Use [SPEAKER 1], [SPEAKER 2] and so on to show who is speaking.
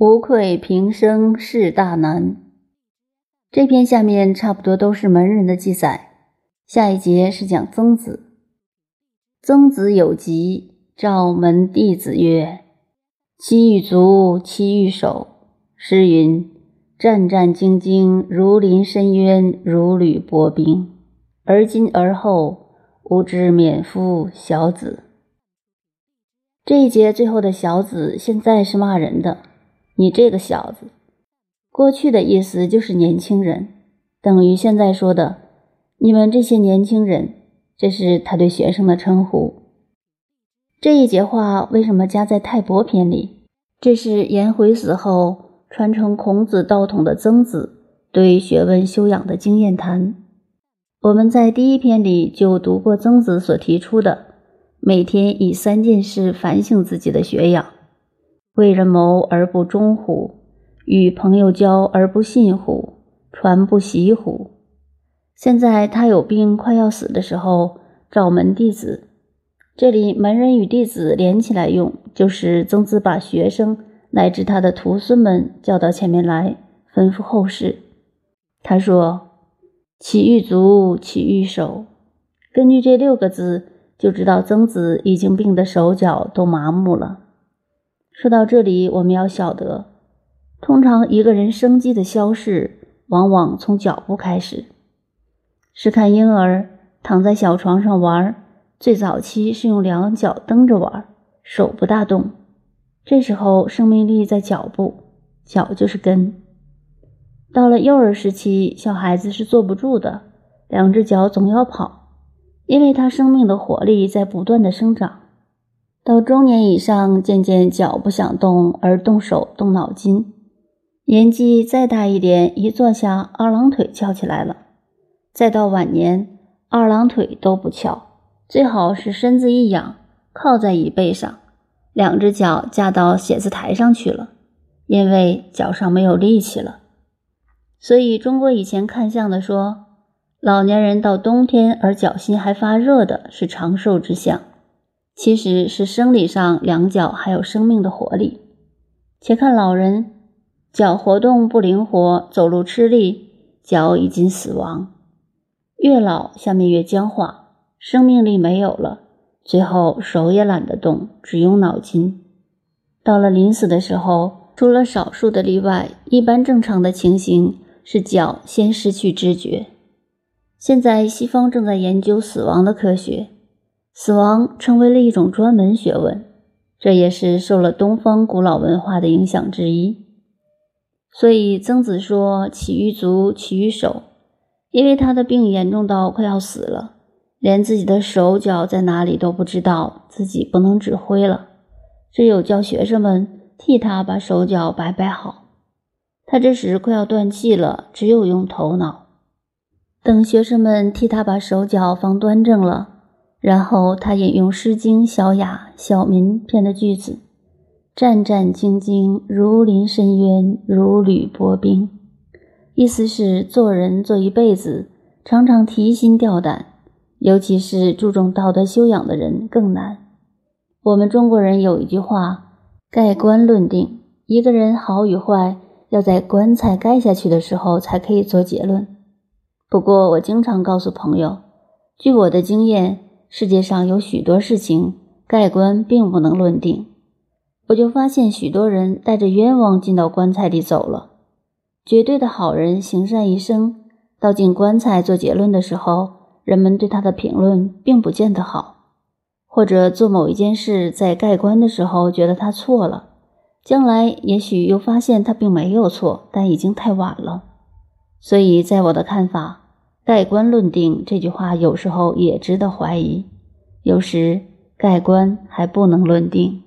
[SPEAKER 1] 无愧平生是大难。这篇下面差不多都是门人的记载。下一节是讲曾子。曾子有疾，召门弟子曰：“其欲足，其欲守。”诗云：“战战兢兢，如临深渊，如履薄冰。”而今而后，吾知免夫小子。这一节最后的小子，现在是骂人的。你这个小子，过去的意思就是年轻人，等于现在说的你们这些年轻人，这是他对学生的称呼。这一节话为什么加在泰伯篇里？这是颜回死后传承孔子道统的曾子对学问修养的经验谈。我们在第一篇里就读过曾子所提出的每天以三件事反省自己的学养。为人谋而不忠乎？与朋友交而不信乎？传不习乎？现在他有病快要死的时候，召门弟子。这里门人与弟子连起来用，就是曾子把学生乃至他的徒孙们叫到前面来，吩咐后事。他说：“起欲足，起欲手。”根据这六个字，就知道曾子已经病得手脚都麻木了。说到这里，我们要晓得，通常一个人生机的消逝，往往从脚步开始。试看婴儿躺在小床上玩，最早期是用两脚蹬着玩，手不大动，这时候生命力在脚步，脚就是根。到了幼儿时期，小孩子是坐不住的，两只脚总要跑，因为他生命的活力在不断的生长。到中年以上，渐渐脚不想动，而动手动脑筋。年纪再大一点，一坐下，二郎腿翘起来了。再到晚年，二郎腿都不翘，最好是身子一仰，靠在椅背上，两只脚架到写字台上去了，因为脚上没有力气了。所以中国以前看相的说，老年人到冬天而脚心还发热的是长寿之相。其实是生理上两脚还有生命的活力。且看老人脚活动不灵活，走路吃力，脚已经死亡。越老下面越僵化，生命力没有了，最后手也懒得动，只用脑筋。到了临死的时候，除了少数的例外，一般正常的情形是脚先失去知觉。现在西方正在研究死亡的科学。死亡成为了一种专门学问，这也是受了东方古老文化的影响之一。所以曾子说：“起于足，起于手。”因为他的病严重到快要死了，连自己的手脚在哪里都不知道，自己不能指挥了，只有叫学生们替他把手脚摆摆好。他这时快要断气了，只有用头脑。等学生们替他把手脚放端正了。然后他引用《诗经·小雅·小民》篇的句子：“战战兢兢，如临深渊，如履薄冰。”意思是做人做一辈子，常常提心吊胆，尤其是注重道德修养的人更难。我们中国人有一句话：“盖棺论定，一个人好与坏，要在棺材盖下去的时候才可以做结论。”不过我经常告诉朋友，据我的经验。世界上有许多事情盖棺并不能论定，我就发现许多人带着冤枉进到棺材里走了。绝对的好人行善一生，到进棺材做结论的时候，人们对他的评论并不见得好。或者做某一件事，在盖棺的时候觉得他错了，将来也许又发现他并没有错，但已经太晚了。所以在我的看法。盖棺论定这句话有时候也值得怀疑，有时盖棺还不能论定。